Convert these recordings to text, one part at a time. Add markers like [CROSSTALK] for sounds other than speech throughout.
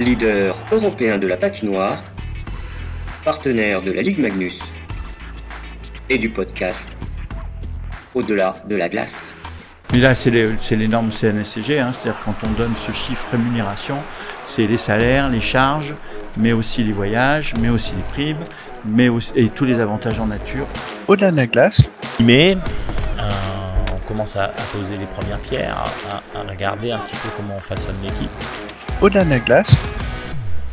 Leader européen de la patinoire, partenaire de la Ligue Magnus et du podcast Au-delà de la glace. Mais là, c'est les, normes CNSCG, hein, c'est-à-dire quand on donne ce chiffre rémunération, c'est les salaires, les charges, mais aussi les voyages, mais aussi les primes, mais aussi, et tous les avantages en nature. Au-delà de la glace. Mais euh, commence à, poser les premières pierres, à, à, regarder un petit peu comment on façonne l'équipe. Au-delà de la glace.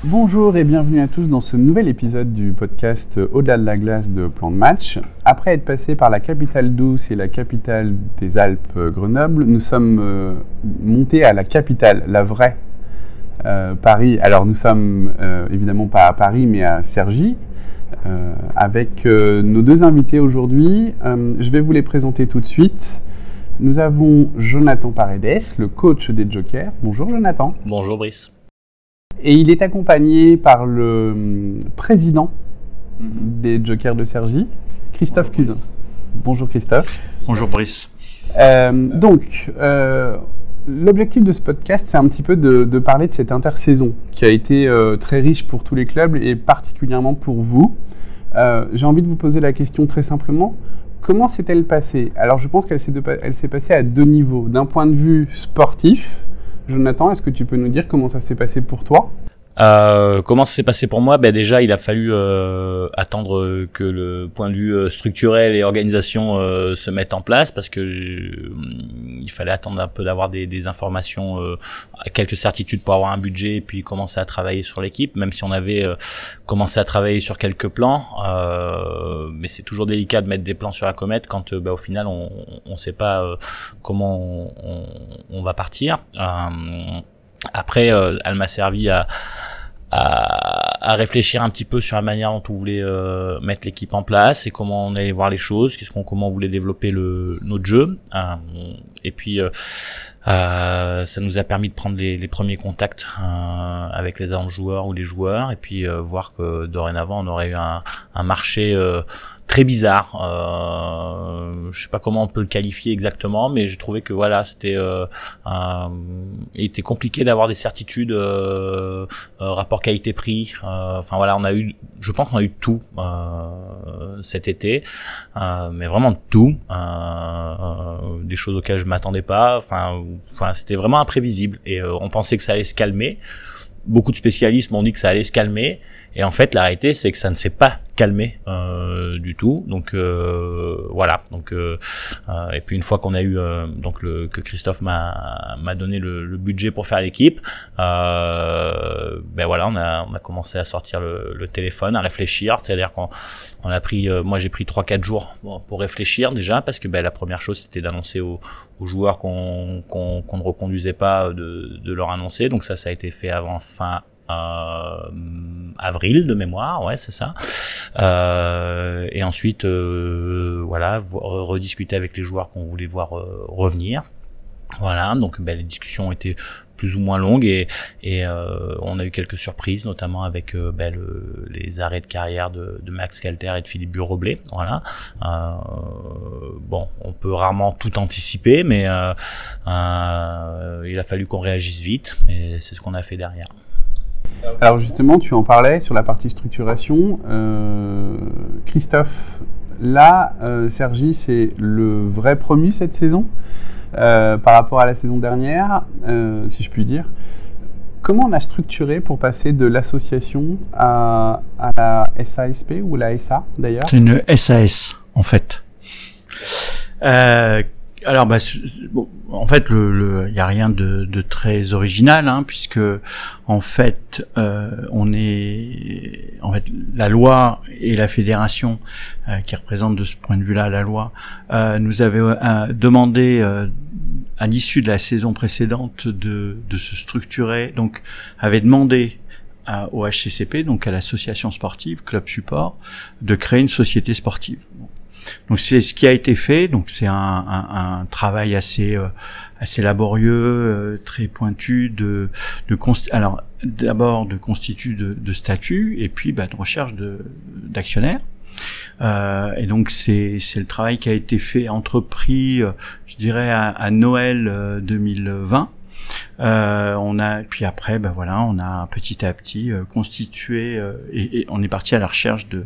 Bonjour et bienvenue à tous dans ce nouvel épisode du podcast Au-delà de la glace de Plan de Match. Après être passé par la capitale douce et la capitale des Alpes, Grenoble, nous sommes euh, montés à la capitale, la vraie, euh, Paris. Alors nous sommes euh, évidemment pas à Paris mais à Cergy. avec nos deux invités aujourd'hui, je vais vous les présenter tout de suite. Nous avons Jonathan Paredes, le coach des Jokers. Bonjour Jonathan. Bonjour Brice. Et il est accompagné par le hum, président mhm. des Jokers de Sergi, Christophe Cousin. Bonjour Christophe. Bonjour Brice. Euh, donc, euh, l'objectif de ce podcast, c'est un petit peu de, parler de cette intersaison qui a été euh, très riche pour tous les clubs et particulièrement pour vous. J'ai envie de vous poser la question très simplement. Comment s'est-elle passée? Alors, je pense qu'elle s'est passée à deux niveaux. D'un point de vue sportif, Jonathan, est-ce que tu peux nous dire comment ça s'est passé pour toi? Euh, comment ça s'est passé pour moi? Ben déjà, il a fallu euh, attendre que le point de vue euh, structurel et organisation euh, se mette en place parce que il fallait attendre un peu d'avoir des, des, informations, euh, quelques certitudes pour avoir un budget et puis commencer à travailler sur l'équipe. Même si on avait commencé à travailler sur quelques plans, mais c'est toujours délicat de mettre des plans sur la comète quand ben, au final on ne sait pas comment on, on, on, va partir. Après, euh, elle m'a servi à, à, réfléchir un petit peu sur la manière dont on voulait euh, mettre l'équipe en place et comment on allait voir les choses, qu'est-ce qu'on comment on voulait développer le notre jeu. Euh, et puis euh, ça nous a permis de prendre les, les premiers contacts avec les joueurs ou les joueurs et puis voir que dorénavant on aurait eu un, un marché très bizarre. Euh, je sais pas comment on peut le qualifier exactement, mais j'ai trouvé que voilà, c'était euh, il était compliqué d'avoir des certitudes, euh, euh rapport qualité-prix. Euh, enfin voilà, on a eu, je pense qu'on a eu tout euh, cet été, mais vraiment tout, des choses auxquelles je m'attendais pas. Enfin, enfin c'était vraiment imprévisible et on pensait que ça allait se calmer. Beaucoup de spécialistes m'ont dit que ça allait se calmer. Et en fait, la réalité, c'est que ça ne s'est pas calmé euh, du tout. Donc euh, voilà. Donc euh, euh et puis une fois qu'on a eu euh, donc le que Christophe m'a m'a donné le, le, budget pour faire l'équipe, euh, ben voilà, on a on a commencé à sortir le, le téléphone, à réfléchir. C'est-à-dire qu'on on a pris, moi j'ai pris trois quatre jours pour réfléchir déjà parce que ben la première chose c'était d'annoncer aux, aux, joueurs qu'on qu'on qu'on ne reconduisait pas de de leur annoncer. Donc ça ça a été fait avant fin avril de mémoire, ouais c'est ça. Euh, et ensuite, euh, voilà, rediscuter avec les joueurs qu'on voulait voir revenir. Voilà, donc ben, les discussions ont été plus ou moins longues et, et euh, on a eu quelques surprises, notamment avec euh, ben, le, les arrêts de carrière de, de Max Calter et de Philippe Bureau-Blé. Voilà. Euh, bon, on peut rarement tout anticiper, mais il a fallu qu'on réagisse vite et c'est ce qu'on a fait derrière. Alors justement, tu en parlais sur la partie structuration. Euh, Christophe, là, euh, Sergi, c'est le vrai promu cette saison euh, par rapport à la saison dernière, si je puis dire. Comment on a structuré pour passer de l'association à, à, la SASP ou la SA d'ailleurs? C'est une SAS en fait. Alors, bah, en fait, il le, y a rien de, très original, hein, puisque en fait, euh, on est, en fait, la loi et la fédération, euh, qui représente de ce point de vue-là la loi, euh, nous avait demandé à l'issue de la saison précédente de, de se structurer, donc avait demandé au HCCP, donc à l'association sportive, club support, de créer une société sportive. Donc c'est ce qui a été fait. Donc c'est un, un, un, travail assez euh, assez laborieux, euh, très pointu de de alors d'abord de constitut de, de statut et puis bah, de recherche de d'actionnaires. Euh, et donc c'est le travail qui a été fait entrepris, euh, je dirais à, à Noël 2020. Euh, on a puis après, ben voilà, on a petit à petit euh, constitué et, et, on est parti à la recherche de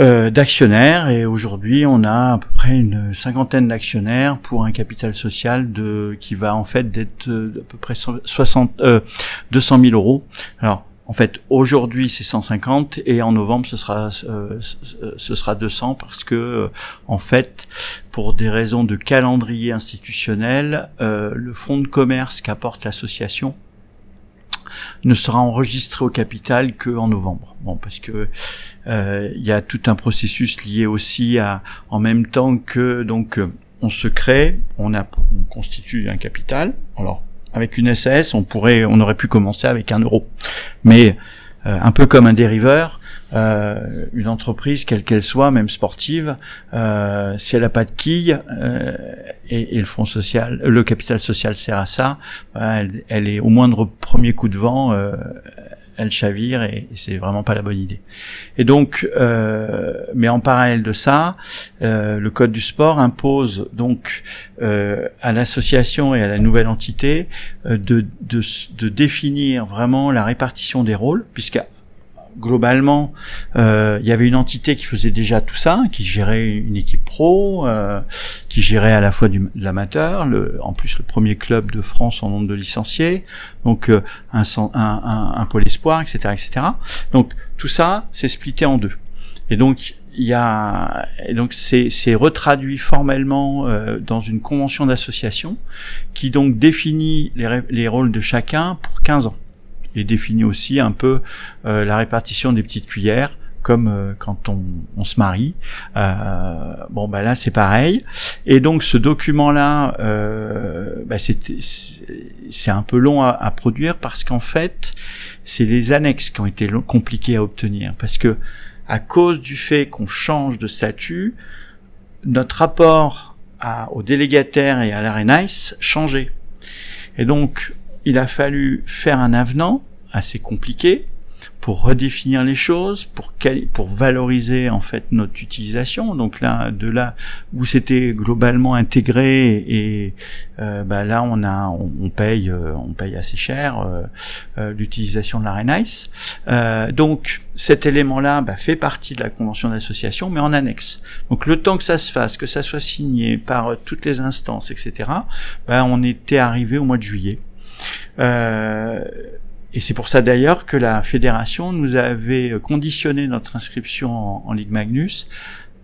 d'actionnaires et aujourd'hui on a à peu près une cinquantaine d'actionnaires pour un capital social de qui va en fait d'être à peu près 60 200 000 euros. Alors en fait, aujourd'hui c'est 150 et en novembre ce sera euh, ce sera 200 parce que euh, en fait, pour des raisons de calendrier institutionnel, euh, le fonds de commerce qu'apporte l'association ne sera enregistré au capital que en novembre. Bon, parce que il y a tout un processus lié aussi à en même temps que donc on se crée, on a on constitue un capital. Alors avec une SAS, on pourrait, on aurait pu commencer avec un euro. Mais euh, un peu comme un dériveur, euh, une entreprise, quelle qu'elle soit, même sportive, euh, si elle n'a pas de quille euh, et, et, le fonds social, le capital social sert à ça, bah, elle, elle, est au moindre premier coup de vent, euh, elle chavire et, c'est vraiment pas la bonne idée. Et donc, euh, mais en parallèle de ça, euh, le code du sport impose donc à l'association et à la nouvelle entité de, de, de définir vraiment la répartition des rôles, puisque globalement, euh, il y avait une entité qui faisait déjà tout ça, qui gérait une équipe pro, euh, qui gérait à la fois du, de l'amateur, en plus le premier club de France en nombre de licenciés, donc euh, un, un, un, pôle espoir, etc., etc. Donc tout ça, c'est splitté en deux. Et donc il y a et donc c'est retraduit formellement dans une convention d'association qui donc définit les, les rôles de chacun pour 15 ans et définit aussi un peu euh, la répartition des petites cuillères comme euh, quand on, on, se marie. Euh, bon, bah là c'est pareil. Et donc ce document-là, euh, bah, c'est un peu long à, à produire parce qu'en fait, c'est les annexes qui ont été compliquées à obtenir parce que à cause du fait qu'on change de statut, notre rapport à, aux délégataires et à l'ARENICE changeait. Et donc, il a fallu faire un avenant assez compliqué pour redéfinir les choses, pour valoriser en fait notre utilisation. Donc là, de là où c'était globalement intégré et euh, bah là on a on, paye euh, on paye assez cher euh, l'utilisation de la RENICE. donc cet élément-là bah, fait partie de la convention d'association, mais en annexe. Donc le temps que ça se fasse, que ça soit signé par toutes les instances, etc. Bah, on était arrivé au mois de juillet. Euh, et c'est pour ça d'ailleurs que la fédération nous avait conditionné notre inscription en, Ligue Magnus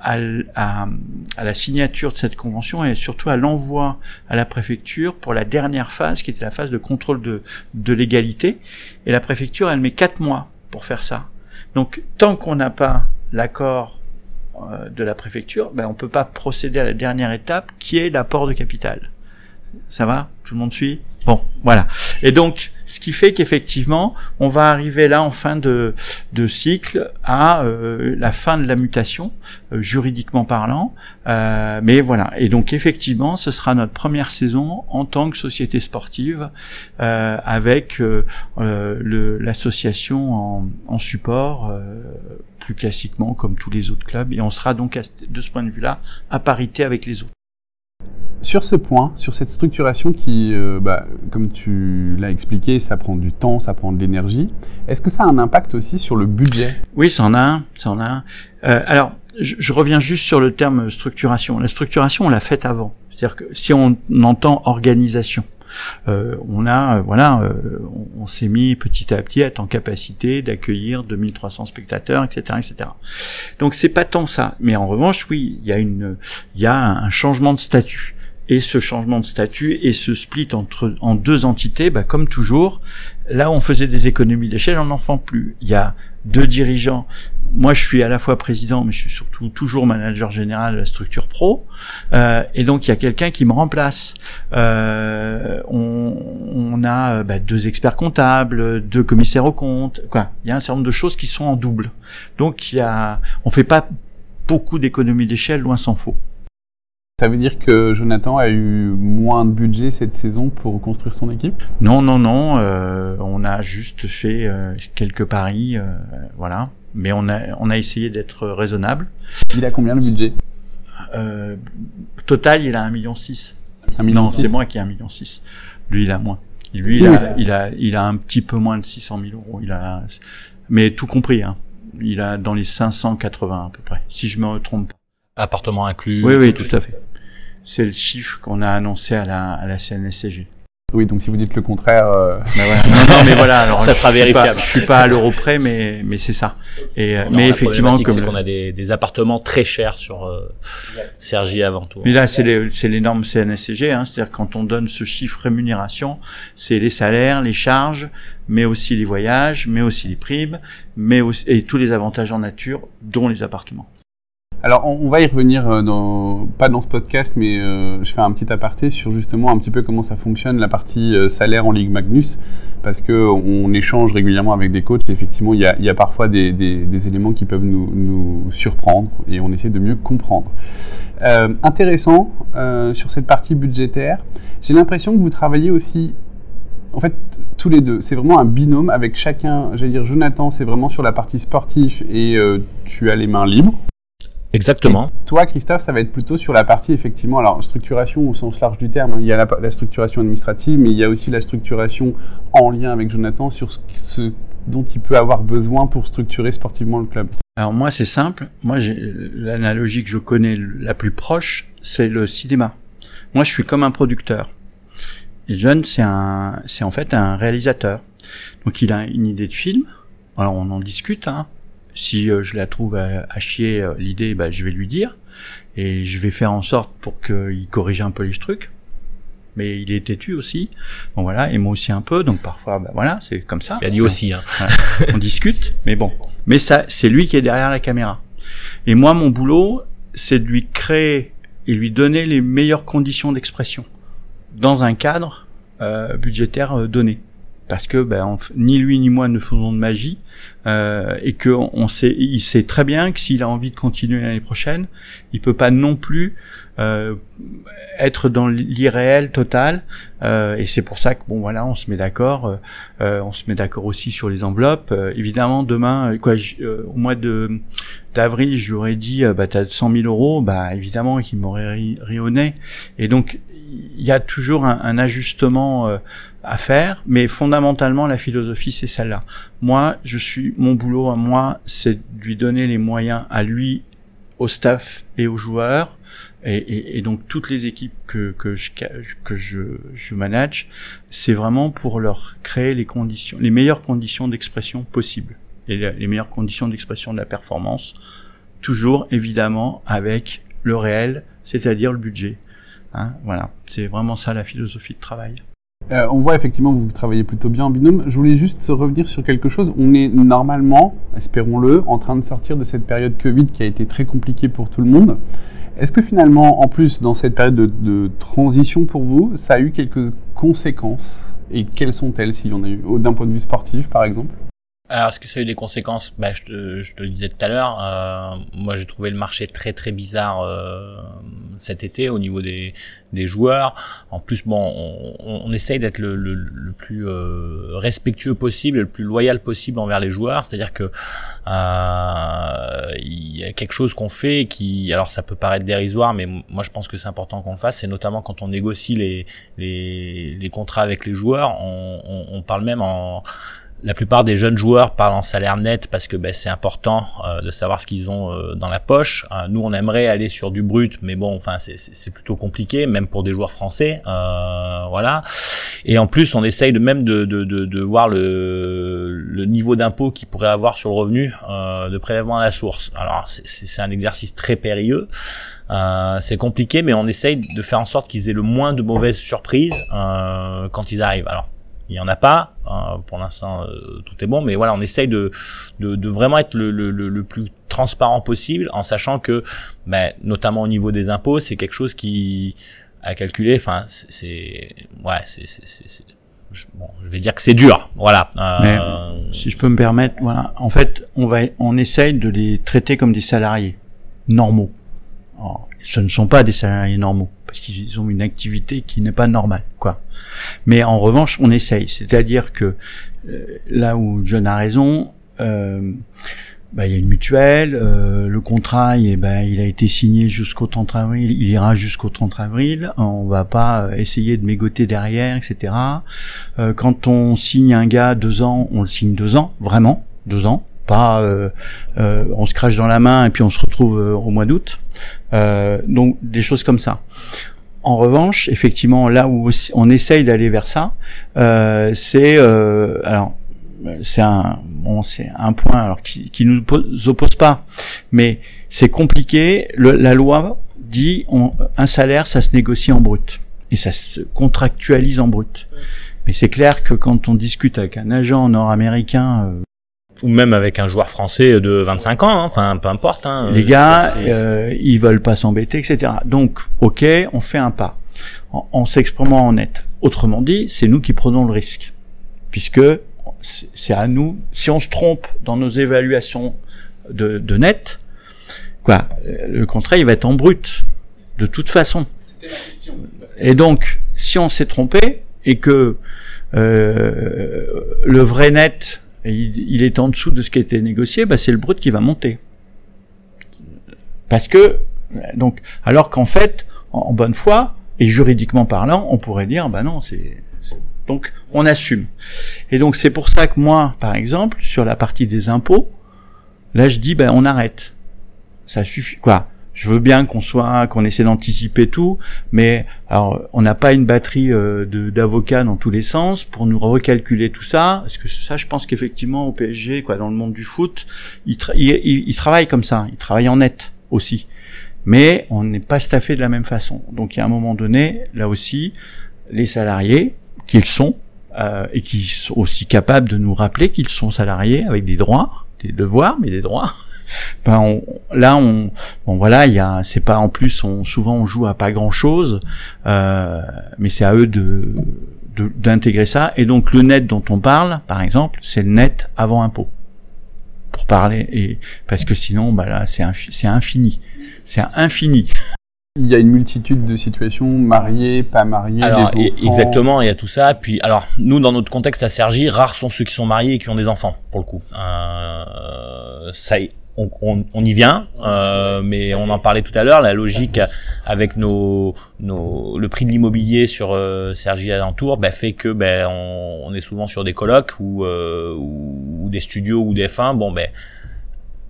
à, la signature de cette convention et surtout à l'envoi à la préfecture pour la dernière phase qui était la phase de contrôle de, légalité. Et la préfecture, elle met quatre mois pour faire ça. Donc tant qu'on n'a pas l'accord euh, de la préfecture, ben, on peut pas procéder à la dernière étape qui est l'apport de capital. Ça va? Tout le monde suit? Bon, voilà. Et donc, ce qui fait qu'effectivement, on va arriver là en fin de, de cycle à euh, la fin de la mutation, euh, juridiquement parlant. Euh, mais voilà. Et donc, effectivement, ce sera notre première saison en tant que société sportive avec l'association en, en, support plus classiquement comme tous les autres clubs. Et on sera donc de ce point de vue-là à parité avec les autres. Sur ce point, sur cette structuration qui, euh, bah, comme tu l'as expliqué, ça prend du temps, ça prend de l'énergie, est-ce que ça a un impact aussi sur le budget? Oui, ça en a un. Euh, alors, je, reviens juste sur le terme structuration. La structuration, on l'a faite avant. C'est-à-dire que si on entend organisation, on a, voilà, on, on s'est mis petit à petit à être en capacité d'accueillir 2300 spectateurs, etc., etc. Donc c'est pas tant ça, mais en revanche, oui, il y a une, il y a un changement de statut et ce changement de statut et ce split entre en deux entités, bah, comme toujours, là où on faisait des économies d'échelle, on n'en fait plus. Il y a deux dirigeants. Moi, je suis à la fois président, mais je suis surtout toujours manager général de la structure pro. Euh, et donc, il y a quelqu'un qui me remplace. Euh, on, on, a bah, deux experts comptables, deux commissaires aux comptes. Quoi Il y a un certain nombre de choses qui sont en double. Donc, il y a, on fait pas beaucoup d'économies d'échelle, loin s'en faut. Ça veut dire que Jonathan a eu moins de budget cette saison pour construire son équipe? Non, non, non. Euh, on a juste fait euh, quelques paris, euh, voilà. Mais on a, on a essayé d'être raisonnable. Il a combien le budget? Total, il a 1,6 million. 1 million non, c'est moi qui ai 1,6 million. Lui, il a moins. Lui, il a, il a, il a un petit peu moins de 600 000 euros. Il a, mais tout compris, hein. Il a dans les 580 à peu près, si je me trompe pas. Appartement inclus. Oui, oui, tout à fait. C'est le chiffre qu'on a annoncé à la, à la CNSCG. Oui, donc si vous dites le contraire, euh, [LAUGHS] Mais voilà. non, non, mais voilà. [LAUGHS] Alors, Ça je sera suis pas- vérifiable. je suis pas à l'euro près, mais mais c'est ça. Et euh, Non, mais effectivement, comme qu'on a des, des appartements très chers sur euh, Sergi avant tout. Mais là, c'est les, c'est les normes CNSCG, hein, c'est-à-dire quand on donne ce chiffre rémunération, c'est les salaires, les charges, mais aussi les voyages, mais aussi les primes, mais aussi, et tous les avantages en nature, dont les appartements. Alors, on, va y revenir, euh, dans, pas dans ce podcast, mais euh, je fais un petit aparté sur justement un petit peu comment ça fonctionne la partie euh, salaire en Ligue Magnus, parce que on échange régulièrement avec des coachs. Et effectivement, il y a, parfois des, éléments qui peuvent nous, surprendre, et on essaie de mieux comprendre. Intéressant sur cette partie budgétaire. J'ai l'impression que vous travaillez aussi. En fait, tous les deux, c'est vraiment un binôme avec chacun. J'allais dire, Jonathan, c'est vraiment sur la partie sportive et tu as les mains libres. Exactement. Toi, Christophe, ça va être plutôt sur la partie, effectivement, alors structuration au sens large du terme. Il y a la, la structuration administrative, mais il y a aussi la structuration en lien avec Jonathan sur ce, ce dont il peut avoir besoin pour structurer sportivement le club. Alors moi, c'est simple. Moi, l'analogie que je connais la plus proche, c'est le cinéma. Moi, je suis comme un producteur. Et John, c'est un, c'est en fait un réalisateur. Donc, il a une idée de film. Alors, on en discute. Hein. Si euh, je la trouve à, à chier euh, l'idée, bah, je vais lui dire et je vais faire en sorte pour qu'il corrige un peu les trucs. Mais il est têtu aussi. Bon voilà, et moi aussi un peu. Donc parfois, bah, voilà, c'est comme ça. Il a dit aussi. Hein. on discute, mais bon. Mais ça, c'est lui qui est derrière la caméra. Et moi, mon boulot, c'est de lui créer et lui donner les meilleures conditions d'expression dans un cadre euh, budgétaire euh, donné. Parce que ben, ni lui ni moi ne faisons de magie euh, et que on sait, il sait très bien que s'il a envie de continuer l'année prochaine, il peut pas non plus euh, être dans l'irréel total. Euh, et c'est pour ça que bon voilà, on se met d'accord. euh, euh, on se met d'accord aussi sur les enveloppes. Euh, évidemment, demain, quoi, au mois de d'avril, je lui aurais dit, bah t'as 100 000 euros, bah évidemment qu'il m'aurait ri. Et donc il y a toujours un, un ajustement à faire, mais fondamentalement la philosophie c'est celle-là. Moi, je suis mon boulot à moi, c'est de lui donner les moyens à lui, au staff et aux joueurs. Et, et- et donc toutes les équipes que, que je que je, je manage, c'est vraiment pour leur créer les conditions, les meilleures conditions d'expression possibles et les meilleures conditions d'expression de la performance, toujours évidemment avec le réel, c'est-à-dire le budget. Hein, voilà, c'est vraiment ça la philosophie de travail. Euh, on voit effectivement vous travaillez plutôt bien en binôme. Je voulais juste revenir sur quelque chose. On est normalement, espérons-le, en train de sortir de cette période Covid qui a été très compliquée pour tout le monde. Est-ce que finalement, en plus, dans cette période de, transition pour vous, ça a eu quelques conséquences? Et quelles sont-elles, s'il y en a eu, d'un point de vue sportif, par exemple? Alors, est-ce que ça a eu des conséquences? Bah, je, te, je te le disais tout à l'heure. euh, moi, j'ai trouvé le marché très très bizarre euh, cet été au niveau des, des joueurs. En plus, bon, on, on, essaye d'être le, le, le plus euh, respectueux possible, le plus loyal possible envers les joueurs. C'est-à-dire que euh, il y a quelque chose qu'on fait qui, alors ça peut paraître dérisoire, mais moi je pense que c'est important qu'on le fasse. C'est notamment quand on négocie les les, les contrats avec les joueurs, on, on parle même en la plupart des jeunes joueurs parlent en salaire net parce que ben, c'est important euh, de savoir ce qu'ils ont euh, dans la poche. Euh, nous, on aimerait aller sur du brut, mais bon, enfin, c'est- plutôt compliqué, même pour des joueurs français. Voilà. Et en plus, on essaye de même de, de, de, voir le, le niveau d'impôt qu'ils pourraient avoir sur le revenu de prélèvement à la source. Alors, c'est- un exercice très périlleux. C'est compliqué, mais on essaye de faire en sorte qu'ils aient le moins de mauvaises surprises quand ils arrivent. Alors, il y en a pas. euh, pour l'instant, euh, tout est bon, mais voilà, on essaye de, de, de vraiment être le, le, le, plus transparent possible, en sachant que, ben, notamment au niveau des impôts, c'est quelque chose qui à calculer. Enfin, c'est, ouais, c'est, bon, je vais dire que c'est dur. Voilà. Euh, Si je peux me permettre, voilà. En fait, on va, on essaye de les traiter comme des salariés normaux. Ce ne sont pas des salariés normaux parce qu'ils ont une activité qui n'est pas normale, quoi. Mais en revanche, on essaye. C'est-à-dire que euh, là où John a raison, euh, bah, il y a une mutuelle, euh, le contrat, il, bah, il a été signé jusqu'au 30 avril, il ira jusqu'au 30 avril, on va pas essayer de mégoter derrière, etc. Euh, quand on signe un gars deux ans, on le signe deux ans, vraiment, deux ans, pas euh, euh, on se crache dans la main et puis on se retrouve euh, au mois d'août. Euh, donc des choses comme ça. En revanche, effectivement, là où on essaye d'aller vers ça, euh, c'est alors c'est un bon, point alors qui, qui nous oppose pas, mais c'est compliqué. La loi dit on, un salaire, ça se négocie en brut et ça se contractualise en brut. Mais c'est clair que quand on discute avec un agent nord-américain euh, ou même avec un joueur français de 25 ans, hein, enfin peu importe. Hein, les gars, euh, ils veulent pas s'embêter, etc. Donc, ok, on fait un pas en, en s'exprimant en net. Autrement dit, c'est nous qui prenons le risque, puisque c'est à nous. Si on se trompe dans nos évaluations de, de net, quoi, le contrat il va être en brut, de toute façon. Et donc, si on s'est trompé et que euh, le vrai net il, est en dessous de ce qui a été négocié, bah c'est le brut qui va monter. Parce que donc, alors qu'en fait, en, bonne foi et juridiquement parlant, on pourrait dire, bah non, c'est donc on assume. Et donc c'est pour ça que moi, par exemple, sur la partie des impôts, là je dis ben on arrête. Ça suffit quoi. Je veux bien qu'on soit, qu'on essaie d'anticiper tout, mais alors on n'a pas une batterie euh, d'avocats dans tous les sens pour nous recalculer tout ça. Parce que ça, je pense qu'effectivement au PSG, quoi, dans le monde du foot, ils, ils, travaillent comme ça, ils travaillent en net aussi. Mais on n'est pas staffé de la même façon. Donc il y a un moment donné, là aussi, les salariés, qu'ils sont euh, et qui sont aussi capables de nous rappeler qu'ils sont salariés avec des droits, des devoirs, mais des droits. Ben on, là, on, bon voilà, il y a, c'est pas en plus, on, souvent on joue à pas grand chose, euh, mais c'est à eux de d'intégrer ça. Et donc le net dont on parle, par exemple, c'est le net avant impôt pour parler et parce que sinon, bah là, c'est c'est infini, c'est infini. Il y a une multitude de situations, mariées, pas mariées, alors, des enfants. Exactement, il y a tout ça. Puis, alors, nous, dans notre contexte à Sergi, rares sont ceux qui sont mariés et qui ont des enfants, pour le coup. Euh, ça, on, y vient, euh, mais on en parlait tout à l'heure, la logique avec nos, le prix de l'immobilier sur euh, Sergi alentour bah, fait que ben on, est souvent sur des ou, euh, ou, des studios ou des fins. Bon ben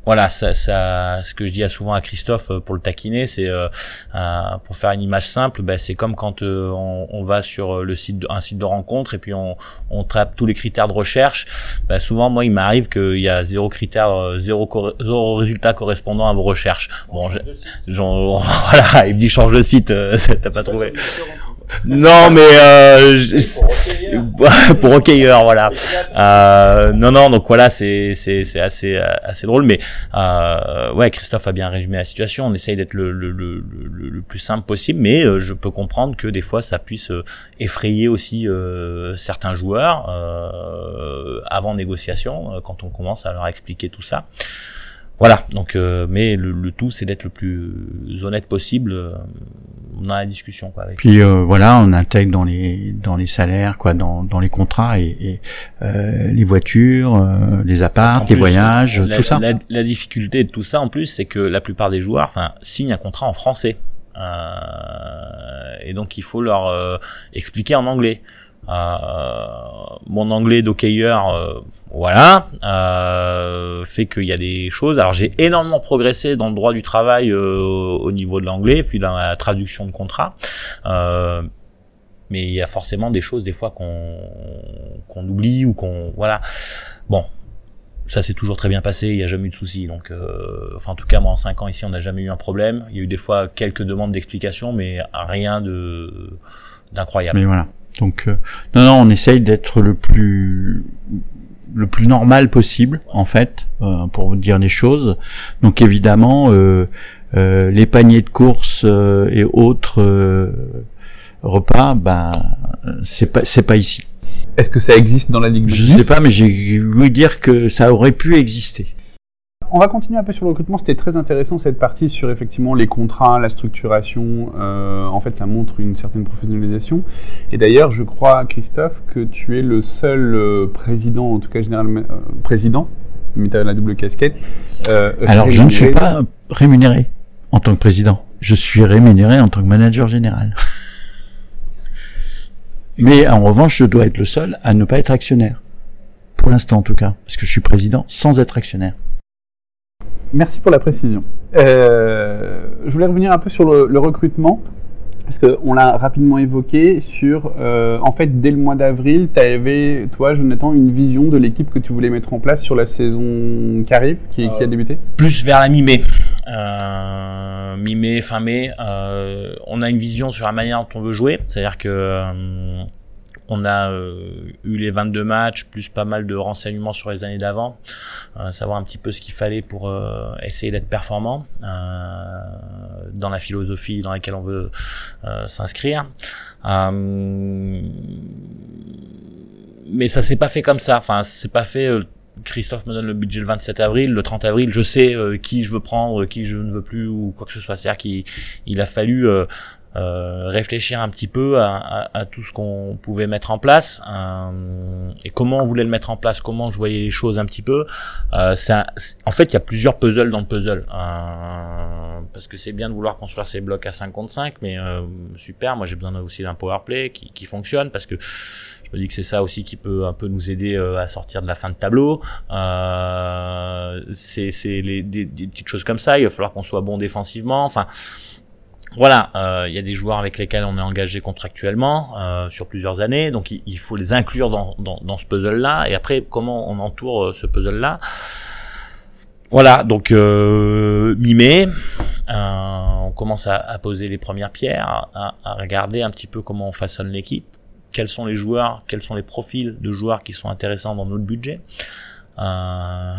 voilà, ça, ça, ce que je dis souvent à Christophe euh, pour le taquiner, c'est euh, euh, pour faire une image simple, ben, c'est comme quand on, on, va sur le site, de, un site de rencontre et puis on, on trappe tous les critères de recherche. Ben, souvent, moi, il m'arrive qu'il y a zéro critère, zéro, zéro résultat correspondant à vos recherches. Bon, genre, [LAUGHS] voilà, il me dit change le site, [LAUGHS] t'as pas trouvé non, mais euh, pour hockeyeur, [LAUGHS] voilà. Euh, non, non, donc voilà, c'est c'est c'est assez assez drôle, mais euh, ouais, Christophe a bien résumé la situation. On essaye d'être le, le, le, le, plus simple possible, mais euh, je peux comprendre que des fois ça puisse euh, effrayer aussi euh, certains joueurs avant négociation quand on commence à leur expliquer tout ça. Voilà, donc mais le, tout c'est d'être le plus honnête possible dans la discussion quoi. Avec Puis euh, voilà, on intègre dans les dans les salaires quoi, dans dans les contrats et, et euh, les voitures, euh, les apparts, les voyages, la, tout ça. La, la, difficulté de tout ça en plus, c'est que la plupart des joueurs, enfin, signent un contrat en français. et donc il faut leur expliquer en anglais. mon anglais d'hockeyeur voilà, euh, fait qu'il y a des choses. Alors j'ai énormément progressé dans le droit du travail euh, au niveau de l'anglais, puis dans la traduction de contrat. Euh, mais il y a forcément des choses des fois qu'on qu'on oublie ou qu'on voilà. Bon, ça s'est toujours très bien passé, il n'y a jamais eu de soucis. Donc, euh, enfin, en tout cas, moi, en 5 ans ici, on n'a jamais eu un problème. Il y a eu des fois quelques demandes d'explication, mais rien de d'incroyable. Mais voilà. Donc, euh, non, non, on essaye d'être le plus le plus normal possible en fait euh, pour dire les choses. Donc évidemment euh, euh, les paniers de course euh, et autres euh, repas ben c'est pas c'est pas ici. Est-ce que ça existe dans la ligue je sais pas mais j'ai voulu dire que ça aurait pu exister on va continuer un peu sur le recrutement. C'était très intéressant cette partie sur effectivement les contrats, la structuration. Euh, en fait, ça montre une certaine professionnalisation. Et d'ailleurs, je crois, Christophe, que tu es le seul euh, président, en tout cas général, euh, président mais tu as la double casquette. Alors, je ne suis pas rémunéré en tant que président. Je suis rémunéré en tant que manager général. mais en revanche, je dois être le seul à ne pas être actionnaire. Pour l'instant, en tout cas. Parce que je suis président sans être actionnaire. Merci pour la précision. Euh, je voulais revenir un peu sur le recrutement parce qu'on l'a rapidement évoqué sur, euh, en fait, dès le mois d'avril, tu avais, toi, Jonathan, une vision de l'équipe que tu voulais mettre en place sur la saison qui arrive, qui, a euh, débuté? Plus vers la mi-mai. Mi-mai, fin mai, on a une vision sur la manière dont on veut jouer. C'est-à-dire que on a euh, eu les 22 matchs, plus pas mal de renseignements sur les années d'avant, euh, savoir un petit peu ce qu'il fallait pour euh, essayer d'être performant dans la philosophie dans laquelle on veut s'inscrire. mais ça s'est pas fait comme ça. Enfin, ça s'est pas fait. Christophe me donne le budget le 27 avril, le 30 avril, je sais qui je veux prendre, qui je ne veux plus ou quoi que ce soit. C'est-à-dire qu'il il a fallu réfléchir un petit peu à, à, tout ce qu'on pouvait mettre en place euh, et comment on voulait le mettre en place, comment je voyais les choses un petit peu. Euh, en fait, il y a plusieurs puzzles dans le puzzle. Euh, parce que c'est bien de vouloir construire ces blocs à 5 contre 5, mais euh, super, moi j'ai besoin aussi d'un power play qui, qui fonctionne parce que je me dis que c'est ça aussi qui peut un peu nous aider à sortir de la fin de tableau. Euh, c'est des, des, petites choses comme ça. Il va falloir qu'on soit bon défensivement. Enfin, voilà, il euh, y a des joueurs avec lesquels on est engagé contractuellement euh, sur plusieurs années, donc il, faut les inclure dans, dans, ce puzzle-là. Et après, comment on entoure euh, ce puzzle-là? Voilà, donc mi-mai, on commence à, à, poser les premières pierres, à, à, regarder un petit peu comment on façonne l'équipe, quels sont les joueurs, quels sont les profils de joueurs qui sont intéressants dans notre budget. Euh,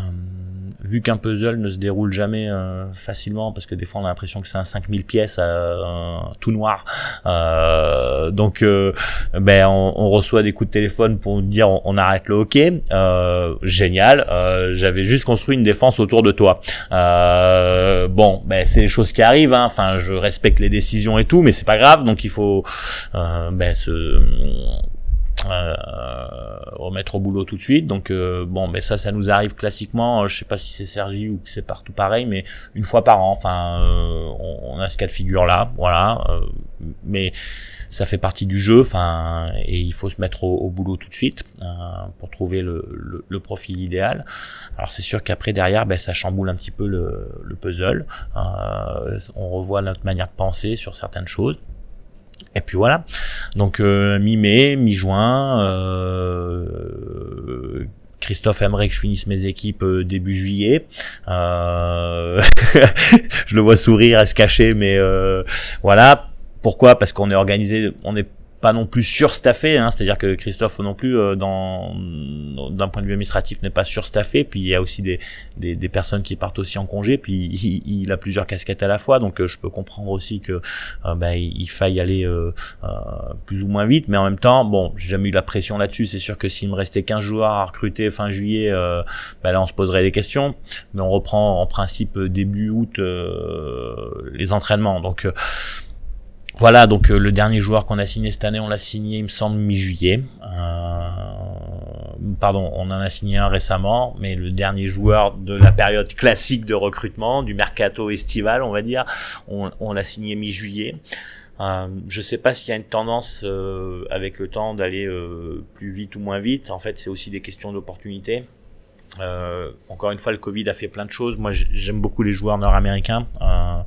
vu qu'un puzzle ne se déroule jamais euh, facilement parce que des fois on a l'impression que c'est un 5000 pièces euh, tout noir euh, donc euh, ben on, on, reçoit des coups de téléphone pour nous dire on, arrête le hockey. Génial. J'avais juste construit une défense autour de toi. Bon ben c'est les choses qui arrivent hein. enfin je respecte les décisions et tout mais c'est pas grave. Donc il faut ben se euh, remettre au boulot tout de suite. Donc euh, bon, mais ça, ça nous arrive classiquement. Euh, je sais pas si c'est Sergi ou que c'est partout pareil, mais une fois par an. Enfin, euh, on, a ce cas de figure là, voilà. mais ça fait partie du jeu. Enfin, et il faut se mettre au, boulot tout de suite pour trouver le, le, profil idéal. Alors c'est sûr qu'après derrière, ben, ça chamboule un petit peu le, le puzzle. on revoit notre manière de penser sur certaines choses. Et puis voilà. Donc euh, mi-mai, mi-juin, euh, Christophe aimerait que je finisse mes équipes euh, début juillet. Euh, [LAUGHS] je le vois sourire et se cacher, mais voilà. Pourquoi? Parce qu'on est organisé, on est pas non plus surstaffé, hein, c'est-à-dire que Christophe non plus euh, dans d'un point de vue administratif n'est pas surstaffé, puis il y a aussi des, des, des, personnes qui partent aussi en congé, puis il, il a plusieurs casquettes à la fois, donc euh, je peux comprendre aussi que euh, ben, il faille aller euh, plus ou moins vite, mais en même temps, bon, j'ai jamais eu la pression là-dessus, c'est sûr que s'il me restait 15 joueurs à recruter fin juillet, ben là on se poserait des questions, mais on reprend en principe début août les entraînements, donc voilà, donc euh, le dernier joueur qu'on a signé cette année, on l'a signé, il me semble, mi-juillet. Euh, pardon, on en a signé un récemment, mais le dernier joueur de la période classique de recrutement, du mercato estival, on va dire, on, l'a signé mi-juillet. Euh, je sais pas s'il y a une tendance euh, avec le temps d'aller plus vite ou moins vite. En fait, c'est aussi des questions d'opportunité. Euh, encore une fois, le Covid a fait plein de choses. Moi, j'aime beaucoup les joueurs nord-américains. Euh,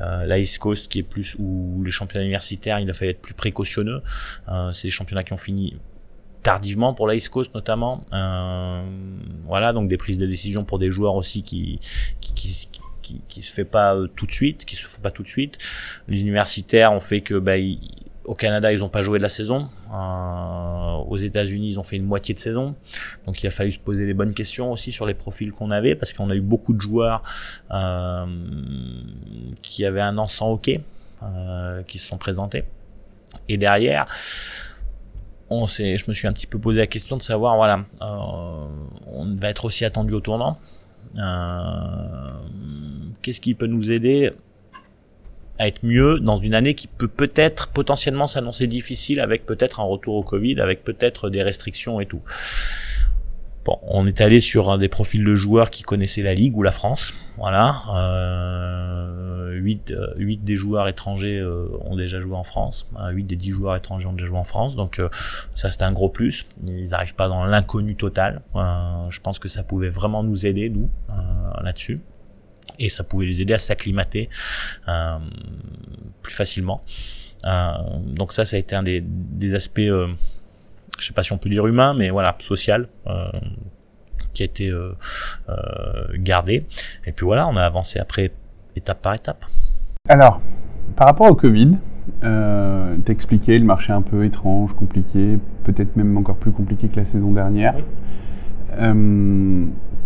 euh, la Coast, qui est plus ou les championnats universitaires, il a fallu être plus précautionneux. Euh, c'est des championnats qui ont fini tardivement pour la Coast notamment. Euh, voilà, donc des prises de décision pour des joueurs aussi qui qui, qui, qui, qui se fait pas euh, tout de suite, qui se font pas tout de suite. Les universitaires ont fait que bah, au Canada, ils n'ont pas joué de la saison. Euh, aux États-Unis, ils ont fait une moitié de saison. Donc, il a fallu se poser les bonnes questions aussi sur les profils qu'on avait, parce qu'on a eu beaucoup de joueurs euh, qui avaient un an sans hockey, euh, qui se sont présentés. Et derrière, on je me suis un petit peu posé la question de savoir, voilà, euh, on va être aussi attendu au tournant. Euh, qu'est-ce qui peut nous aider à être mieux dans une année qui peut peut-être potentiellement s'annoncer difficile avec peut-être un retour au Covid, avec peut-être des restrictions et tout. Bon, on est allé sur un des profils de joueurs qui connaissaient la ligue ou la France. Voilà. Euh, 8, 8 des joueurs étrangers euh, ont déjà joué en France. 8 des 10 joueurs étrangers ont déjà joué en France. Donc euh, ça c'est un gros plus. Ils n'arrivent pas dans l'inconnu total. Euh, je pense que ça pouvait vraiment nous aider, nous, là-dessus. Et ça pouvait les aider à s'acclimater plus facilement. donc ça, ça a été un des, des aspects je sais pas si on peut dire humain, mais voilà, social, euh, qui a été euh, euh, gardé. Et puis voilà, on a avancé après étape par étape. Alors, par rapport au Covid, euh, t'expliquais le marché un peu étrange, compliqué, peut-être même encore plus compliqué que la saison dernière.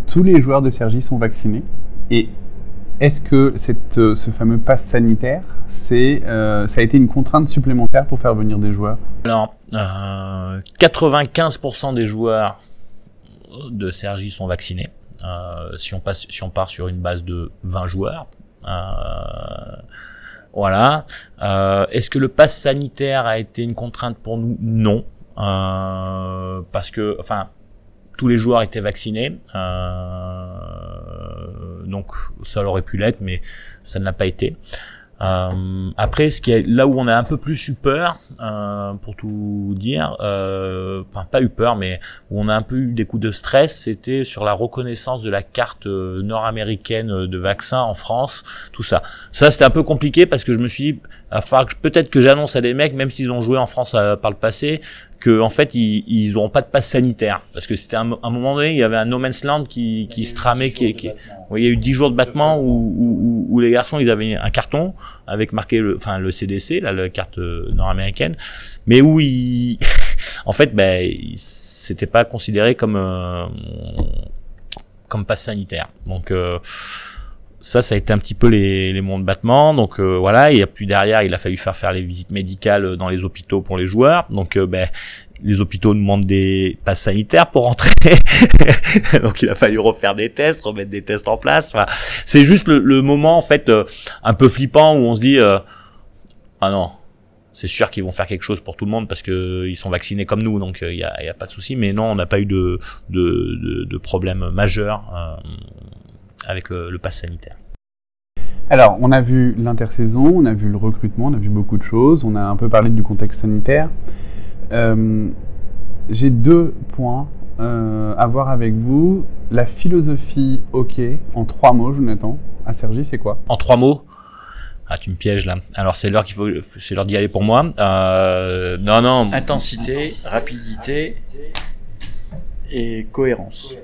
tous les joueurs de Sergi sont vaccinés et est-ce que euh, ce fameux pass sanitaire, euh, ça a été une contrainte supplémentaire pour faire venir des joueurs? Alors, euh, 95% des joueurs de Sergi sont vaccinés. Euh, si, on passe, part sur une base de 20 joueurs. Euh, voilà. Est-ce que le pass sanitaire a été une contrainte pour nous? Non. parce que, enfin, tous les joueurs étaient vaccinés. Euh, donc ça aurait pu l'être, mais ça ne l'a pas été. Euh, après, ce qui est là où on a un peu plus eu peur, euh, pour tout dire, euh, enfin pas eu peur, mais où on a un peu eu des coups de stress, c'était sur la reconnaissance de la carte euh, nord-américaine de vaccin en France, tout ça. Ça, c'était un peu compliqué parce que je me suis dit, peut-être que j'annonce à des mecs, même s'ils ont joué en France euh, par le passé, que en fait ils ils auront pas de passe sanitaire. Parce que c'était un, un, moment donné il y avait un no man's land qui qui se tramait qui, qui il y a eu 10 jours de battement où, où, où, les garçons ils avaient un carton avec marqué le enfin le CDC là la carte nord-américaine. Mais où ils [LAUGHS] en fait ben c'était pas considéré comme euh, comme passe sanitaire. Donc euh, ça, ça a été un petit peu les, les monts de battement. Donc euh, voilà, et puis derrière, il a fallu faire faire les visites médicales dans les hôpitaux pour les joueurs. Donc euh, ben, les hôpitaux demandent des passes sanitaires pour rentrer. [LAUGHS] Donc il a fallu refaire des tests, remettre des tests en place. Enfin, c'est juste le, moment en fait euh, un peu flippant où on se dit ah non, c'est sûr qu'ils vont faire quelque chose pour tout le monde parce que ils sont vaccinés comme nous, donc il y a, y, a, pas de souci. Mais non, on n'a pas eu de, de, de, de problème majeur avec le, le pass sanitaire. Alors, on a vu l'intersaison, on a vu le recrutement, on a vu beaucoup de choses, on a un peu parlé du contexte sanitaire. Euh, J'ai deux points euh, à voir avec vous. La philosophie OK, en trois mots, Jonathan, à Sergi, c'est quoi? En trois mots? Ah, tu me pièges là. Alors c'est l'heure qu'il faut, c'est l'heure d'y aller pour moi. Euh, non, non. Intensité, rapidité et cohérence.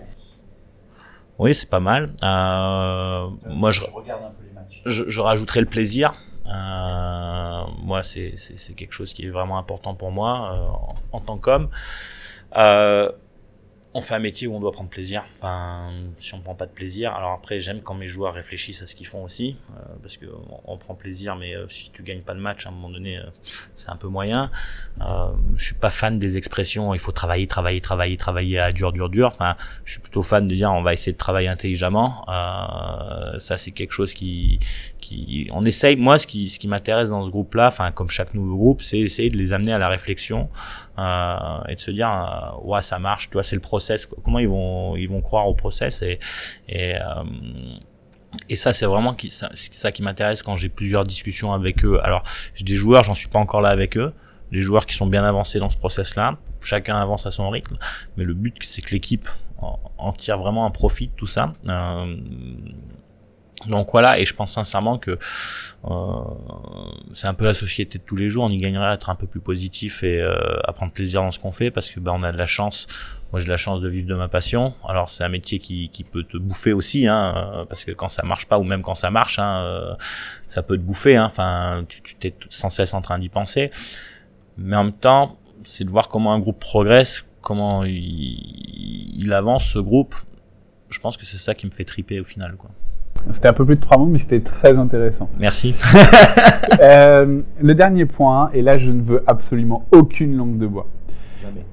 Oui, c'est pas mal. Euh, moi, je, je, je, rajouterai le plaisir. Euh, moi, c'est quelque chose qui est vraiment important pour moi euh, en, en, tant qu'homme. Euh, on fait un métier où on doit prendre plaisir. Enfin, si on prend pas de plaisir, alors après j'aime quand mes joueurs réfléchissent à ce qu'ils font aussi, euh, parce que on, prend plaisir, mais euh, si tu gagnes pas de match à un moment donné, euh, c'est un peu moyen. Je suis pas fan des expressions il faut travailler, travailler, travailler, travailler à dur, dur, dur. Enfin, je suis plutôt fan de dire on va essayer de travailler intelligemment. Ça c'est quelque chose qui, qui, on essaye. Moi, ce qui, ce qui m'intéresse dans ce groupe-là, enfin comme chaque nouveau groupe, c'est essayer de les amener à la réflexion et de se dire ouais ça marche, tu vois, c'est le process comment ils vont ils vont croire au process et et, euh, et ça, c'est vraiment ça qui m'intéresse quand j'ai plusieurs discussions avec eux. Alors, j'ai des joueurs, j'en suis pas encore là avec eux. Les joueurs qui sont bien avancés dans ce process-là, chacun avance à son rythme. Mais le but, c'est que l'équipe en, tire vraiment un profit de tout ça. Euh, donc voilà, et je pense sincèrement que euh, c'est un peu la société de tous les jours. On y gagnerait à être un peu plus positif et euh, à prendre plaisir dans ce qu'on fait parce que bah, on a de la chance. Moi, j'ai de la chance de vivre de ma passion. Alors c'est un métier qui, qui peut te bouffer aussi, hein, euh, parce que quand ça marche pas ou même quand ça marche, hein, euh, ça peut te bouffer. Hein, enfin, tu, tu t'es sans cesse en train d'y penser. Mais en même temps, c'est de voir comment un groupe progresse, comment il, il avance ce groupe. Je pense que c'est ça qui me fait triper au final, quoi. C'était un peu plus de trois mots, mais c'était très intéressant. Merci. [LAUGHS] euh, le dernier point, et là je ne veux absolument aucune langue de bois. Jamais.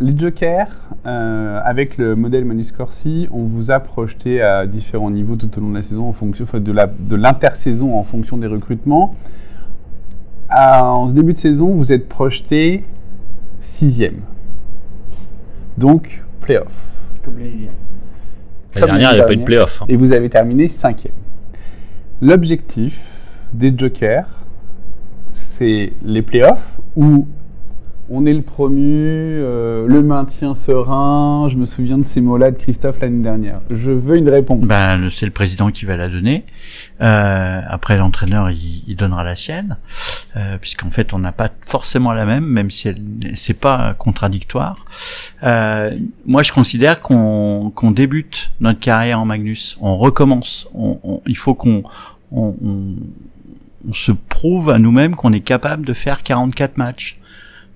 Les jokers, euh, avec le modèle Manus Corsi, on vous a projeté à différents niveaux tout au long de la saison, en fonction enfin, de l'intersaison en fonction des recrutements. À, en ce début de saison, vous êtes projeté sixième. Donc, playoff. comme l'année dernière. L'année dernière, il n'y avait pas eu de playoff. hein. Et vous avez terminé cinquième. L'objectif des Jokers, c'est les playoffs ou on est le promu, le maintien serein. Je me souviens de ces mots-là de Christophe l'année dernière. Je veux une réponse. Ben, c'est le président qui va la donner. Euh, après, l'entraîneur, il, il donnera la sienne, euh, puisqu'en fait, on n'a pas forcément la même, même si c'est pas contradictoire. Euh, moi, je considère qu'on débute notre carrière en Magnus, on recommence. On, on- il faut qu'on on, on- on se prouve à nous-mêmes qu'on est capable de faire 44 matchs.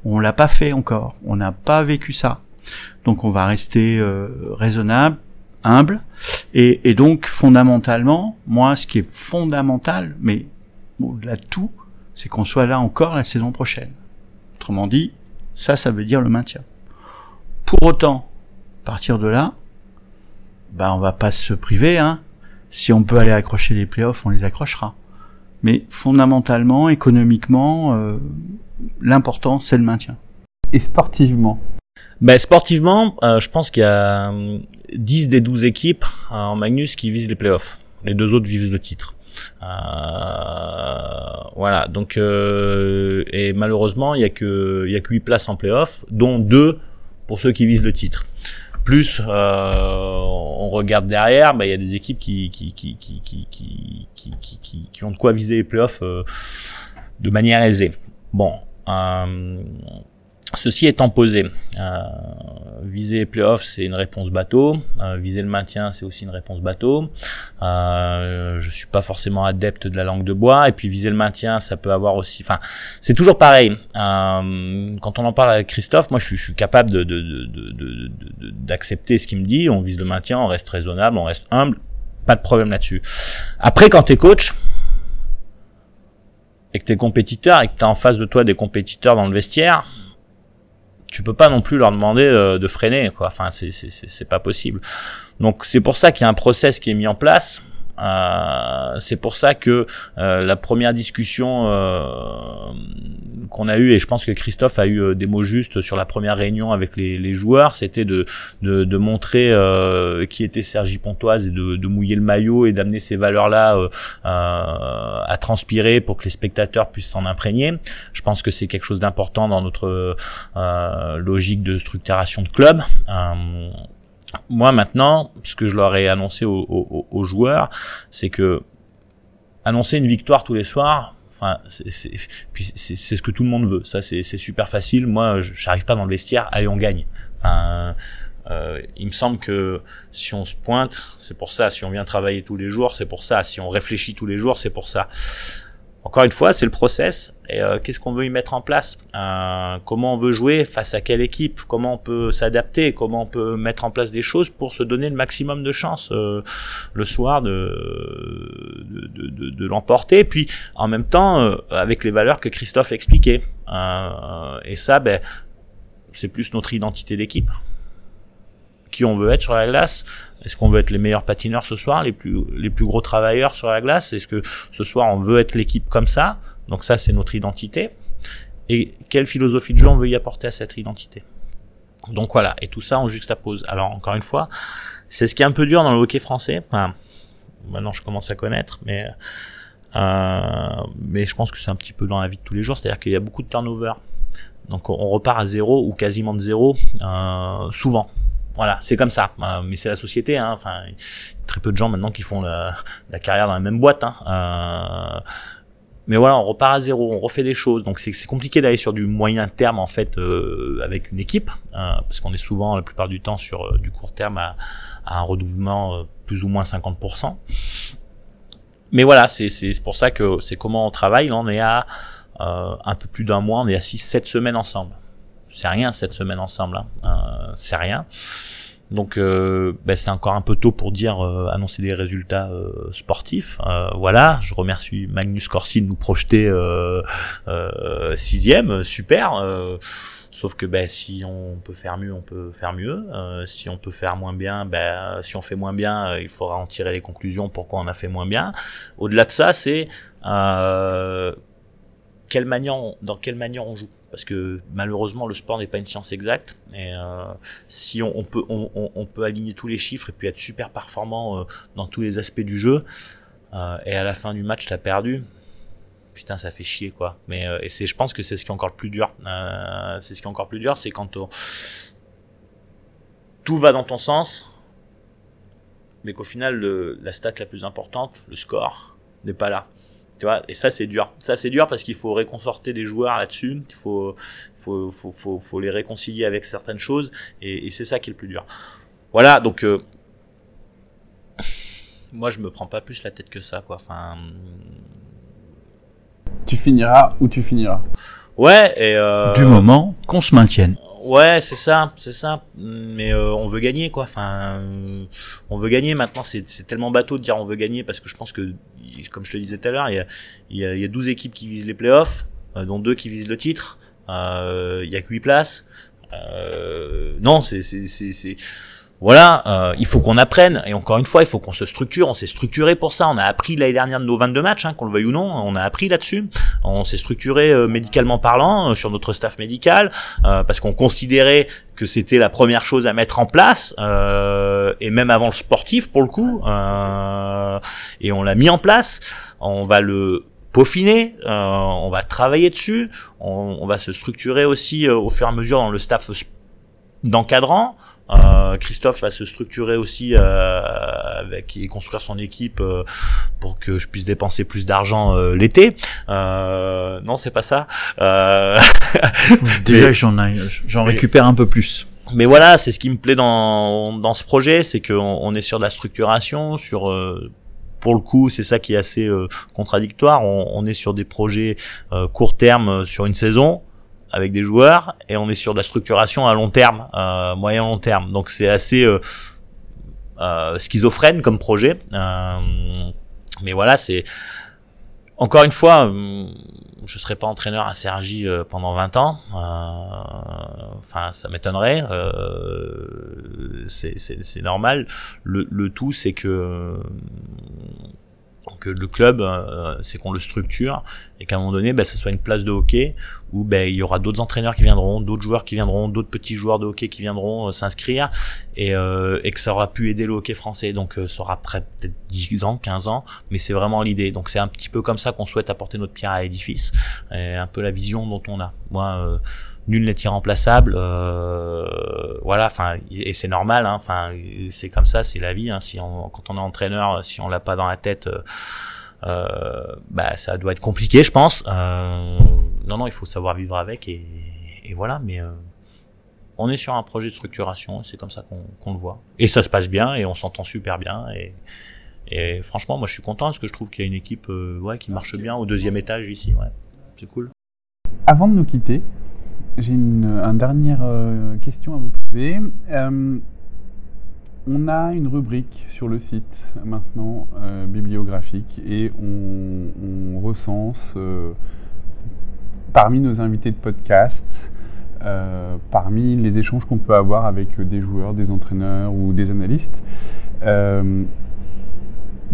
On l'a pas fait encore. On n'a pas vécu ça. Donc, on va rester euh, raisonnable, humble. Et, donc, fondamentalement, moi, ce qui est fondamental, mais au-delà de tout, c'est qu'on soit là encore la saison prochaine. Autrement dit, ça, ça veut dire le maintien. Pour autant, partir de là, bah, on va pas se priver, hein. Si on peut aller accrocher les playoffs, on les accrochera. Mais fondamentalement, économiquement, euh, l'important, c'est le maintien. Et sportivement, Ben, sportivement, euh, je pense qu'il y a hum, 10 des 12 équipes euh, en Magnus qui visent les playoffs. Les deux autres visent le titre. Euh, voilà, donc euh, et malheureusement, il y a que il y a que 8 places en playoffs, dont deux pour ceux qui visent le titre. Plus euh, regarde derrière, ben, il y a des équipes qui qui qui qui qui qui qui, qui, qui- qui ont de quoi viser les playoffs euh, de manière aisée. Bon, euh, Ceci étant posé, euh, viser les playoffs, c'est une réponse bateau. Euh, viser le maintien, c'est aussi une réponse bateau. Euh, je suis pas forcément adepte de la langue de bois. Et puis viser le maintien, ça peut avoir aussi. Enfin, c'est toujours pareil. Euh, quand on en parle avec Christophe, moi, je suis, je suis capable de, de, de, de- d'accepter ce qu'il me dit. On vise le maintien, on reste raisonnable, on reste humble. Pas de problème là-dessus. Après, quand t'es coach et que t'es compétiteur et que t'as en face de toi des compétiteurs dans le vestiaire, tu peux pas non plus leur demander euh, de freiner quoi. Enfin c'est c'est c'est c'est pas possible. Donc c'est pour ça qu'il y a un process qui est mis en place Euh, c'est pour ça que euh, la première discussion euh, qu'on a eue et je pense que Christophe a eu euh, des mots justes sur la première réunion avec les, les joueurs c'était de, de de montrer euh, qui était Sergi Pontoise et de, de mouiller le maillot et d'amener ces valeurs là à transpirer pour que les spectateurs puissent s'en imprégner je pense que c'est quelque chose d'important dans notre logique de structuration de club. Moi maintenant, ce que je leur ai annoncé aux, aux- joueurs, c'est que annoncer une victoire tous les soirs, enfin, c'est ce que tout le monde veut. Ça, c'est super facile. Moi, j'arrive pas dans le vestiaire. Allez, on gagne. Euh, il me semble que si on se pointe, c'est pour ça. Si on vient travailler tous les jours, c'est pour ça. Si on réfléchit tous les jours, c'est pour ça. Encore une fois, c'est le process. Et euh, qu'est-ce qu'on veut y mettre en place? Euh, Comment on veut jouer? Face à quelle équipe? Comment on peut s'adapter? Comment on peut mettre en place des choses pour se donner le maximum de chances euh, le soir de de, de, de- l'emporter? Puis en même temps, euh, avec les valeurs que Christophe expliquait. Euh, et ça, ben, c'est plus notre identité d'équipe. Qui on veut être sur la glace Est-ce qu'on veut être les meilleurs patineurs ce soir, les plus les plus gros travailleurs sur la glace? Est-ce que ce soir on veut être l'équipe comme ça? Donc ça, c'est notre identité. Et quelle philosophie de jeu on veut y apporter à cette identité? Donc voilà, et tout ça on juxtapose. Alors encore une fois, c'est ce qui est un peu dur dans le hockey français. Maintenant je commence à connaître, mais euh, mais je pense que c'est un petit peu dans la vie de tous les jours, c'est-à-dire qu'il y a beaucoup de turnover. Donc on repart à zéro ou quasiment de zéro euh, souvent. Voilà, c'est comme ça. Euh, mais c'est la société. Hein. Enfin, très peu de gens maintenant qui font la, carrière dans la même boîte. Hein. Euh, mais voilà, on repart à zéro, on refait des choses. Donc c'est compliqué d'aller sur du moyen terme en fait euh, avec une équipe, parce qu'on est souvent la plupart du temps sur du court terme à, un redoublement plus ou moins 50%. Mais voilà, c'est pour ça que c'est comment on travaille. Là, on est à euh, un peu plus d'un mois, on est à 6-7 semaines ensemble. C'est rien, 7 semaines ensemble. Hein. Euh, c'est rien. Donc euh, ben, c'est encore un peu tôt pour dire euh, annoncer des résultats euh, sportifs. Voilà, je remercie Magnus Corsi de nous projeter sixième, super. sauf que ben si on peut faire mieux, on peut faire mieux. Si on peut faire moins bien, ben si on fait moins bien, il faudra en tirer les conclusions pourquoi on a fait moins bien? Au-delà de ça, c'est quelle manière, dans quelle manière on joue. Parce que malheureusement le sport n'est pas une science exacte. Et si on, peut aligner tous les chiffres et puis être super performant dans tous les aspects du jeu, et à la fin du match t'as perdu, putain ça fait chier quoi. Mais et c'est je pense que c'est ce qui est encore le plus dur. Euh, c'est ce qui est encore plus dur c'est quand tout va dans ton sens mais qu'au final la stat la plus importante le score n'est pas là tu vois et ça c'est dur ça c'est dur parce qu'il faut réconforter des joueurs là-dessus il faut faut, faut, faut, faut les réconcilier avec certaines choses et, et c'est ça qui est le plus dur voilà donc euh, [LAUGHS] moi je me prends pas plus la tête que ça quoi enfin tu finiras où tu finiras. Ouais, et euh... Du moment qu'on se maintienne. Ouais, c'est ça, c'est ça. Mais euh, on veut gagner, quoi. Enfin, euh, on veut gagner. Maintenant, c'est tellement bateau de dire on veut gagner parce que je pense que, comme je te disais tout à l'heure, il y a, il y, a, y a 12 équipes qui visent les playoffs, euh, dont deux qui visent le titre. Euh, il y a que 8 places. non, c'est c'est voilà, euh, il faut qu'on apprenne. Et encore une fois, il faut qu'on se structure. On s'est structuré pour ça. On a appris l'année dernière de nos 22 matchs, hein, qu'on le veuille ou non. On a appris là-dessus. On s'est structuré euh, médicalement parlant euh, sur notre staff médical parce qu'on considérait que c'était la première chose à mettre en place et même avant le sportif pour le coup. et on l'a mis en place. On va le peaufiner, on va travailler dessus, on, on va se structurer aussi au fur et à mesure dans le staff d'encadrant. Euh, Christophe va se structurer aussi euh, avec et construire son équipe euh, pour que je puisse dépenser plus d'argent euh, l'été. Euh, non, c'est pas ça. [LAUGHS] Déjà, j'en j'en récupère un peu plus. Mais voilà, c'est ce qui me plaît dans dans ce projet, c'est qu'on on est sur de la structuration, sur pour le coup, c'est ça qui est assez contradictoire. On, on, est sur des projets court terme sur une saison avec des joueurs et on est sur de la structuration à long terme, euh, moyen long terme. Donc c'est assez euh, euh, schizophrène comme projet. Euh, mais voilà, c'est encore une fois, euh, je serais pas entraîneur à Sergi euh, pendant 20 ans. Enfin, ça m'étonnerait. c'est normal. Le, le tout, c'est que donc le club, euh, c'est qu'on le structure et qu'à un moment donné, bah, ça soit une place de hockey où bah, il y aura d'autres entraîneurs qui viendront, d'autres joueurs qui viendront, d'autres petits joueurs de hockey qui viendront euh, s'inscrire et, euh, et que ça aura pu aider le hockey français. Donc ça aura peut-être 10 ans, 15 ans, mais c'est vraiment l'idée. Donc c'est un petit peu comme ça qu'on souhaite apporter notre pierre à l'édifice et un peu la vision dont on a. Moi, nul n'est irremplaçable euh, voilà enfin et c'est normal hein, enfin c'est comme ça c'est la vie hein, si on, quand on est entraîneur si on l'a pas dans la tête euh, euh, bah ça doit être compliqué je pense. Euh, non non il faut savoir vivre avec et, et voilà mais euh, on est sur un projet de structuration c'est comme ça qu'on le voit. Et ça se passe bien et on s'entend super bien et et franchement moi je suis content parce que je trouve qu'il y a une équipe ouais qui marche bien au deuxième étage ici ouais. C'est cool. Avant de nous quitter j'ai une, dernière euh, question à vous poser. Euh, on a une rubrique sur le site maintenant euh, bibliographique et on, recense parmi nos invités de podcast, parmi les échanges qu'on peut avoir avec des joueurs, des entraîneurs ou des analystes, bah,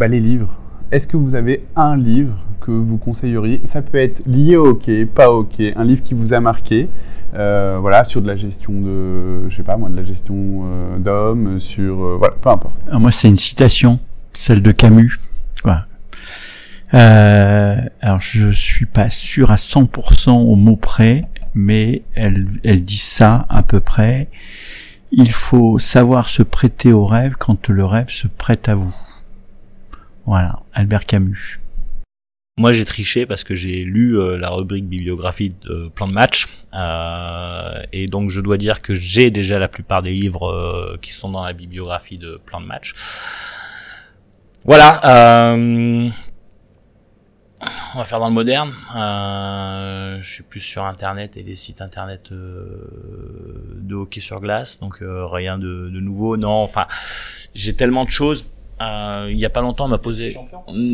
les livres. Est-ce que vous avez un livre que vous conseilleriez Ça peut être lié au hockey, pas au hockey, un livre qui vous a marqué, euh, voilà, sur de la gestion de, je sais pas moi, de la gestion euh, d'hommes, sur, euh, voilà, peu importe. Moi, c'est une citation, celle de Camus. Voilà. alors je suis pas sûr à 100% au mot près, mais elle, elle dit ça à peu près. Il faut savoir se prêter au rêve quand le rêve se prête à vous. Voilà, Albert Camus. Moi, j'ai triché parce que j'ai lu euh, la rubrique bibliographie de plan de match, euh, et donc je dois dire que j'ai déjà la plupart des livres euh, qui sont dans la bibliographie de plan de match. Voilà. Euh, on va faire dans le moderne. je suis plus sur Internet et des sites Internet de hockey sur glace, donc rien de nouveau. Non, enfin, j'ai tellement de choses euh, il y a pas longtemps, on m'a posé.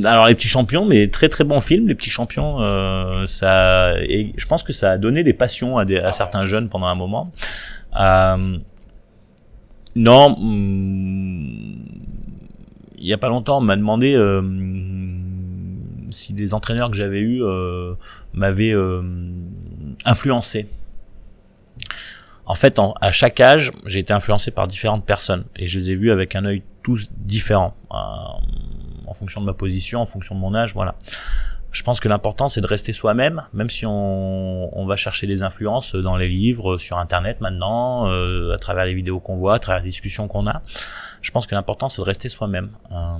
Alors les petits champions, mais très très bon film, les petits champions. Euh, ça, et je pense que ça a donné des passions à, des, à certains jeunes pendant un moment. Euh, non, hmm, il y a pas longtemps, on m'a demandé euh, si des entraîneurs que j'avais eu euh, m'avaient influencé. En fait, à chaque âge, j'ai été influencé par différentes personnes et je les ai vus avec un œil tous différent, euh, en fonction de ma position, en fonction de mon âge, voilà. Je pense que l'important c'est de rester soi-même, même si on, va chercher des influences dans les livres, sur Internet maintenant, euh, à travers les vidéos qu'on voit, à travers les discussions qu'on a. Je pense que l'important c'est de rester soi-même. Euh,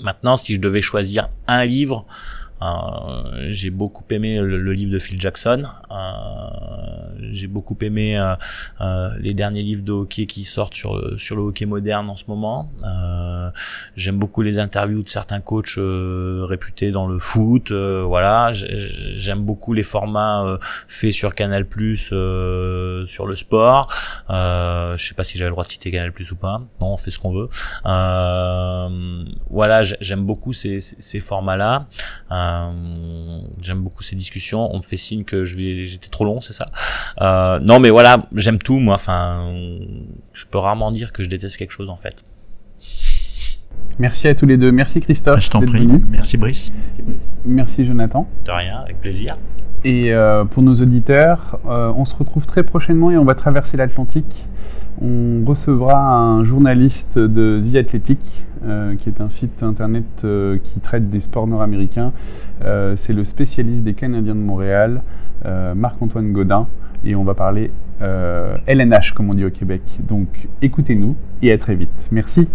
maintenant, si je devais choisir un livre, j'ai beaucoup aimé le, livre de Phil Jackson. Euh, j'ai beaucoup aimé euh, euh, les derniers livres de hockey qui sortent sur sur le hockey moderne en ce moment. J'aime beaucoup les interviews de certains coachs réputés dans le foot. voilà, j'aime beaucoup les formats faits sur Canal Plus sur le sport. je sais pas si j'avais le droit de citer Canal Plus ou pas. Non, on fait ce qu'on veut. voilà, j'aime beaucoup ces, ces formats-là. Euh, j'aime beaucoup ces discussions. On me fait signe que je vais, j'étais trop long, c'est ça. Euh, non, mais voilà, j'aime tout, moi. Enfin, je peux rarement dire que je déteste quelque chose, en fait. Merci à tous les deux. Merci Christophe. Je t'en prie. Merci Brice. Merci Jonathan. De rien, avec plaisir. Et euh, pour nos auditeurs, euh, on se retrouve très prochainement et on va traverser l'Atlantique. On recevra un journaliste de The Athletic, euh, qui est un site internet qui traite des sports nord-américains. C'est le spécialiste des Canadiens de Montréal, Marc-Antoine Godin, et on va parler LNH, comme on dit au Québec. Donc écoutez-nous et à très vite. Merci.